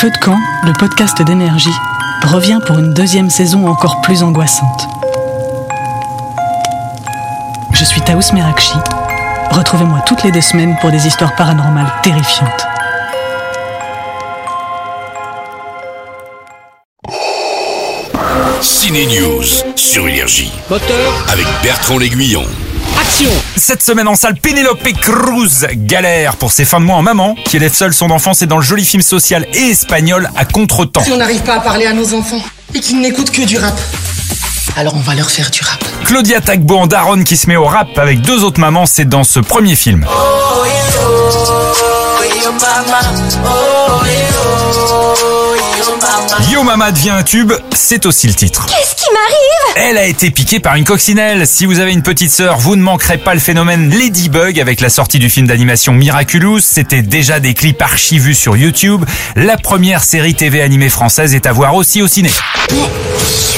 Feu de camp, le podcast d'énergie, revient pour une deuxième saison encore plus angoissante. Je suis Taous Merakchi. Retrouvez-moi toutes les deux semaines pour des histoires paranormales terrifiantes. Ciné News sur Énergie Moteur, avec Bertrand L'Aiguillon. Action Cette semaine en salle, Penelope Cruz galère pour ses fins de mois en maman, qui élève seule son enfant, c'est dans le joli film social et espagnol à contre-temps. Si on n'arrive pas à parler à nos enfants et qu'ils n'écoutent que du rap, alors on va leur faire du rap. Claudia Tagbo en daronne qui se met au rap avec deux autres mamans, c'est dans ce premier film. Yo Mama devient un tube, c'est aussi le titre. Qu'est-ce qui m'arrive? Elle a été piquée par une coccinelle. Si vous avez une petite sœur, vous ne manquerez pas le phénomène Ladybug avec la sortie du film d'animation Miraculous. C'était déjà des clips archi vus sur YouTube. La première série TV animée française est à voir aussi au ciné.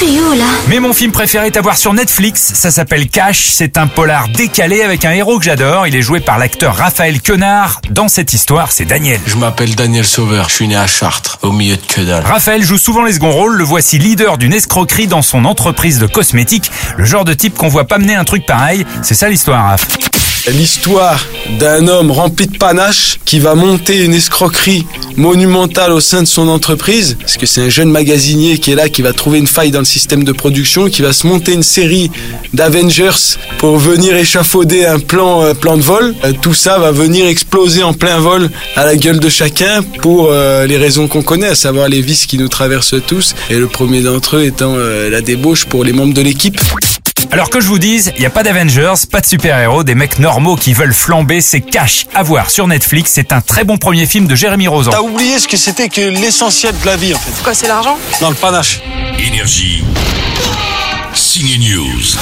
Mais je suis où là Mais mon film préféré est à voir sur Netflix. Ça s'appelle Cash. C'est un polar décalé avec un héros que j'adore. Il est joué par l'acteur Raphaël Quenard. Dans cette histoire, c'est Daniel. Je m'appelle Daniel Sauveur, je suis né à Chartres, au milieu de que dalle. Raphaël joue souvent les seconds rôles, le voici leader d'une escroquerie dans son entreprise de cosmétiques. Le genre de type qu'on voit pas mener un truc pareil, c'est ça l'histoire, Raph. L'histoire d'un homme rempli de panache qui va monter une escroquerie monumentale au sein de son entreprise, parce que c'est un jeune magasinier qui est là, qui va trouver une faille dans le système de production, qui va se monter une série d'Avengers pour venir échafauder un plan, euh, plan de vol. Euh, tout ça va venir exploser en plein vol à la gueule de chacun pour euh, les raisons qu'on connaît, à savoir les vices qui nous traversent tous, et le premier d'entre eux étant la débauche pour les membres de l'équipe. Alors que je vous dise, il n'y a pas d'Avengers, pas de super-héros, des mecs normaux qui veulent flamber, c'est cash à voir sur Netflix. C'est un très bon premier film de Jérémy Rosan. T'as oublié ce que c'était que l'essentiel de la vie en fait. Quoi, c'est l'argent? Dans le panache. Énergie. Ciné News.